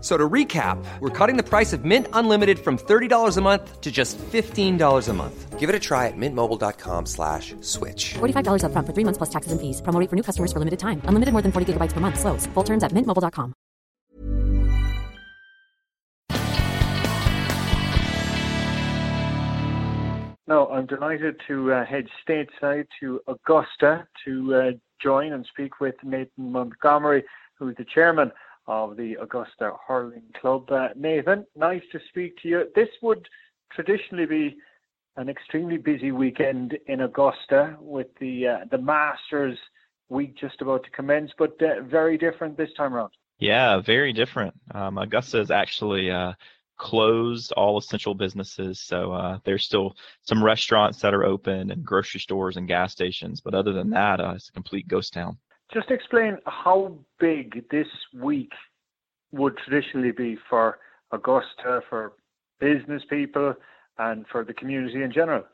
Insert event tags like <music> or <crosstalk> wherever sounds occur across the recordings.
So to recap, we're cutting the price of Mint Unlimited from $30 a month to just $15 a month. Give it a try at mintmobile.com slash switch. $45 up front for three months plus taxes and fees. Promo for new customers for limited time. Unlimited more than 40 gigabytes per month. Slows. Full terms at mintmobile.com. No, I'm delighted to uh, head stateside to Augusta to uh, join and speak with Nathan Montgomery, who's the chairman of the Augusta Hurling Club. Uh, Nathan, nice to speak to you. This would traditionally be an extremely busy weekend in Augusta with the uh, the Masters week just about to commence, but uh, very different this time around. Yeah, very different. Um, Augusta is actually uh, closed all essential businesses, so uh, there's still some restaurants that are open and grocery stores and gas stations, but other than that, uh, it's a complete ghost town. Just explain how big this week would traditionally be for Augusta, for business people, and for the community in general.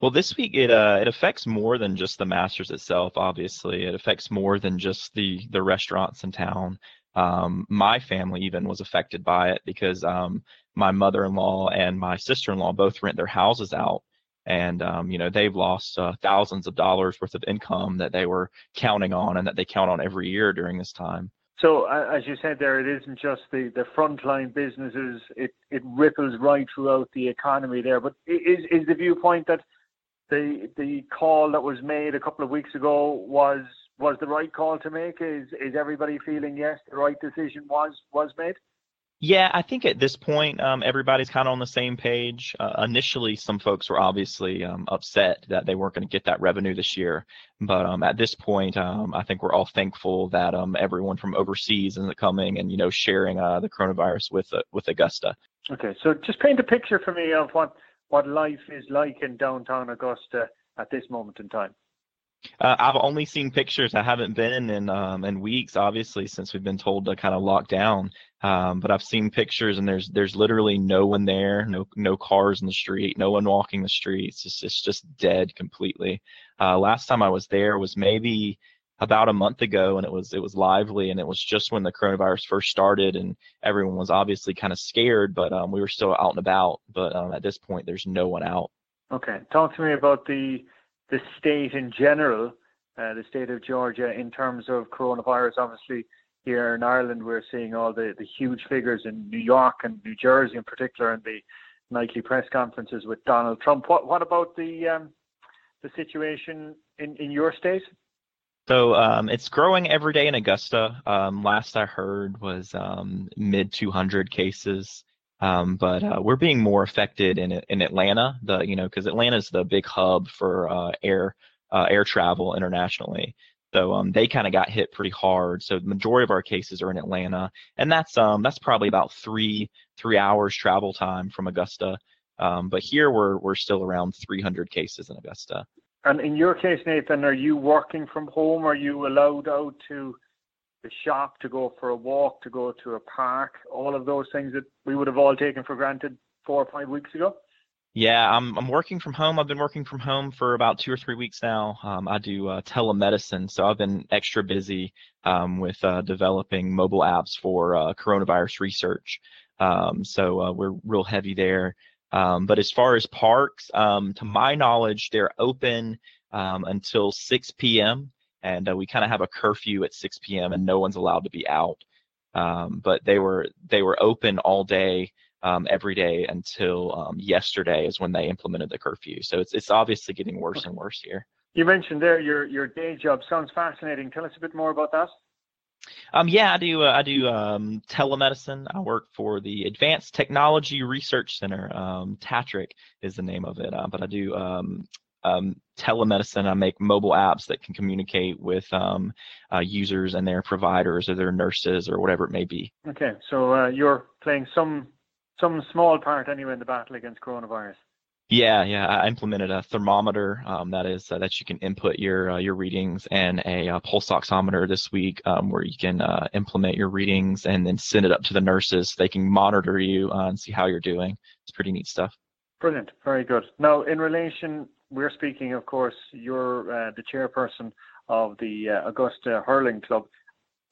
Well, this week it uh, it affects more than just the Masters itself. Obviously, it affects more than just the the restaurants in town. Um, my family even was affected by it because um, my mother-in-law and my sister-in-law both rent their houses out and um, you know they've lost uh, thousands of dollars worth of income that they were counting on and that they count on every year during this time. So uh, as you said there, it isn't just the the frontline businesses; it it ripples right throughout the economy there. But is is the viewpoint that the the call that was made a couple of weeks ago was was the right call to make? Is is everybody feeling yes, the right decision was was made? Yeah, I think at this point, um, everybody's kind of on the same page. Uh, initially, some folks were obviously um, upset that they weren't going to get that revenue this year. But um, at this point, um, I think we're all thankful that um, everyone from overseas is coming and you know sharing uh, the coronavirus with uh, with Augusta. Okay, so just paint a picture for me of what what life is like in downtown Augusta at this moment in time. Uh, I've only seen pictures. I haven't been in um, in weeks, obviously, since we've been told to kind of lock down. Um, but I've seen pictures, and there's there's literally no one there, no no cars in the street, no one walking the streets. It's just, it's just dead completely. Uh, last time I was there was maybe about a month ago, and it was it was lively, and it was just when the coronavirus first started, and everyone was obviously kind of scared, but um, we were still out and about. But um, at this point, there's no one out. Okay, talk to me about the the state in general, uh, the state of Georgia in terms of coronavirus. Obviously, here in Ireland, we're seeing all the, the huge figures in New York and New Jersey in particular, and the nightly press conferences with Donald Trump. What what about the um, the situation in, in your state? So um, it's growing every day in Augusta. Um, last I heard was um, mid 200 cases. Um, but uh, we're being more affected in in Atlanta, the you know because Atlanta is the big hub for uh, air uh, air travel internationally. So um, they kind of got hit pretty hard. So the majority of our cases are in Atlanta, and that's um, that's probably about three three hours travel time from Augusta. Um, but here we're we're still around 300 cases in Augusta. And in your case, Nathan, are you working from home? Are you allowed out to the shop, to go for a walk, to go to a park, all of those things that we would have all taken for granted four or five weeks ago? Yeah, I'm I'm working from home. I've been working from home for about two or three weeks now. Um, I do uh, telemedicine, so I've been extra busy um, with uh, developing mobile apps for uh, coronavirus research. Um, so uh, we're real heavy there. Um, but as far as parks, um, to my knowledge, they're open um, until 6 p.m and uh, we kind of have a curfew at 6 p.m. and no one's allowed to be out. Um, but they were they were open all day um, every day until um, yesterday is when they implemented the curfew. So it's it's obviously getting worse and worse here. You mentioned there your your day job sounds fascinating. Tell us a bit more about that. Um, yeah, I do. Uh, I do um, telemedicine. I work for the Advanced Technology Research Center. Um, TATRC is the name of it. Uh, but I do um, um, telemedicine. I make mobile apps that can communicate with um, uh, users and their providers or their nurses or whatever it may be. Okay, so uh, you're playing some some small part anyway in the battle against coronavirus. Yeah, yeah. I implemented a thermometer um, that is uh, that you can input your uh, your readings and a uh, pulse oximeter this week um, where you can uh, implement your readings and then send it up to the nurses. So they can monitor you uh, and see how you're doing. It's pretty neat stuff. Brilliant, very good. Now, in relation, we're speaking, of course, you're uh, the chairperson of the Augusta Hurling Club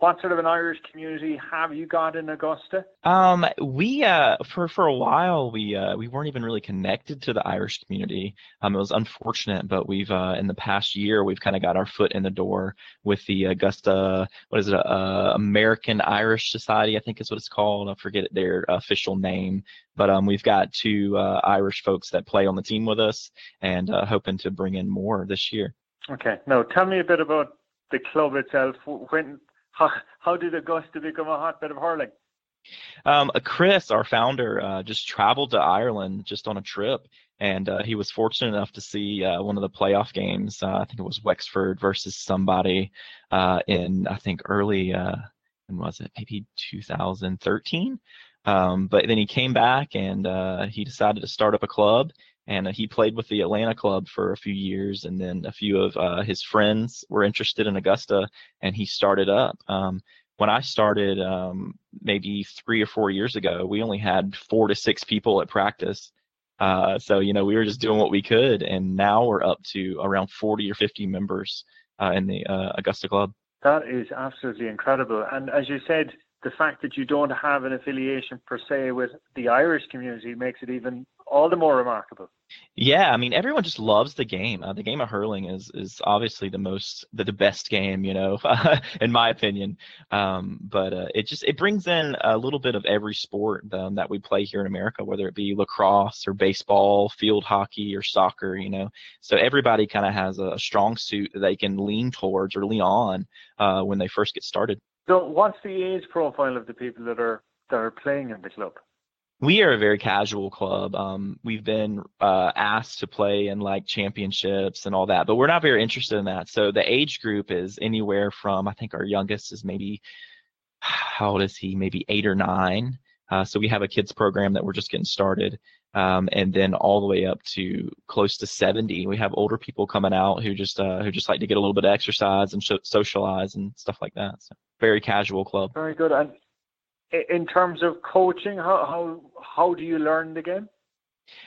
what sort of an Irish community have you got in Augusta? Um, we uh, for for a while we uh, we weren't even really connected to the Irish community. Um, it was unfortunate, but we've uh, in the past year we've kind of got our foot in the door with the Augusta. What is it? Uh, American Irish Society, I think is what it's called. I forget their official name, but um, we've got two uh, Irish folks that play on the team with us, and uh, hoping to bring in more this year. Okay. Now, tell me a bit about the club itself. When how, how did Augusta become a hotbed of hurling? Um, uh, Chris, our founder, uh, just traveled to Ireland just on a trip, and uh, he was fortunate enough to see uh, one of the playoff games. Uh, I think it was Wexford versus somebody uh, in I think early when was it? Maybe 2013. Um, but then he came back and he decided to start up a club and he played with the Atlanta club for a few years, and then a few of uh, his friends were interested in Augusta, and he started up. Um, when I started, um, maybe three or four years ago, we only had four to six people at practice. Uh, so you know we were just doing what we could, and now we're up to around 40 or 50 members uh, in the uh, Augusta club. That is absolutely incredible, and as you said, the fact that you don't have an affiliation per se with the Irish community makes it even all the more remarkable. Yeah, I mean, everyone just loves the game. Uh, the game of hurling is is obviously the most the, the best game, you know, <laughs> in my opinion. Um, but uh, it just it brings in a little bit of every sport um, that we play here in America, whether it be lacrosse or baseball, field hockey or soccer, you know. So everybody kind of has a strong suit that they can lean towards or lean on uh, when they first get started. So, what's the age profile of the people that are that are playing in the club? We are a very casual club. Um, we've been uh, asked to play in like championships and all that, but we're not very interested in that. So the age group is anywhere from I think our youngest is maybe <sighs> how old is he? Maybe eight or nine. Uh, so we have a kids program that we're just getting started, um, and then all the way up to close to 70. We have older people coming out who just uh, who just like to get a little bit of exercise and socialize and stuff like that. So very casual club. Very good. And in terms of coaching, how how how do you learn the game?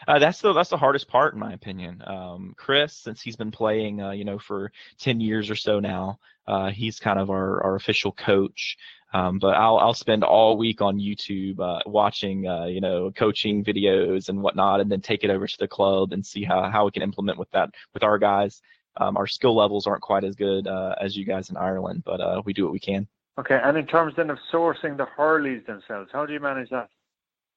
Uh, that's the that's the hardest part, in my opinion. Um, Chris, since he's been playing, uh, you know, for ten years or so now, uh, he's kind of our, our official coach. Um, but I'll I'll spend all week on YouTube uh, watching, uh, you know, coaching videos and whatnot, and then take it over to the club and see how how we can implement with that with our guys. Um, our skill levels aren't quite as good uh, as you guys in Ireland, but we do what we can. Okay, and in terms then of sourcing the Hurleys themselves, how do you manage that?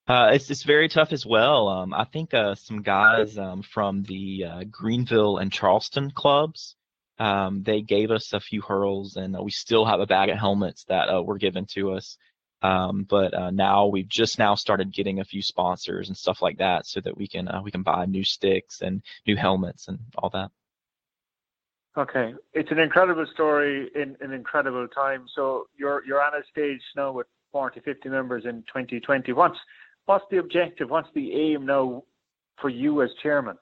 Uh, it's it's very tough as well. Um, I think uh, some guys um, from the uh, Greenville and Charleston clubs, um, they gave us a few hurls, and uh, we still have a bag of helmets that uh, were given to us. Um, but uh, now we've just now started getting a few sponsors and stuff like that, so that we can we can buy new sticks and new helmets and all that. Okay, it's an incredible story in an incredible time. So you're you're at a stage now with 40, 50 members in 2020. What's what's the objective? What's the aim now for you as chairman?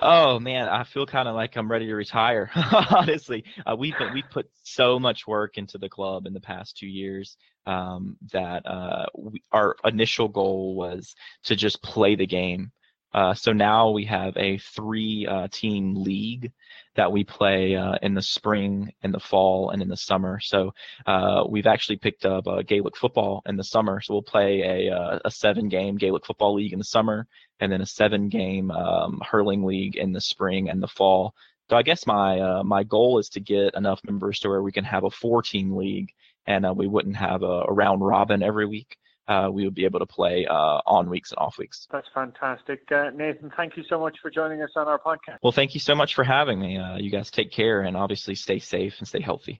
Oh man, I feel kind of like I'm ready to retire. <laughs> Honestly, uh, we've been, we've put so much work into the club in the past two years um, that uh, we, our initial goal was to just play the game uh, so now we have a three uh, team league that we play uh, in the spring, in the fall, and in the summer. So uh, we've actually picked up Gaelic football in the summer. So we'll play a, uh, a seven game Gaelic football league in the summer, and then a seven game um, hurling league in the spring and the fall. So I guess my uh, my goal is to get enough members to where we can have a four team league, and we wouldn't have a, a round robin every week uh, we would be able to play uh, on weeks and off weeks. That's fantastic. Uh, Nathan, thank you so much for joining us on our podcast. Well, thank you so much for having me. Uh, you guys take care and obviously stay safe and stay healthy.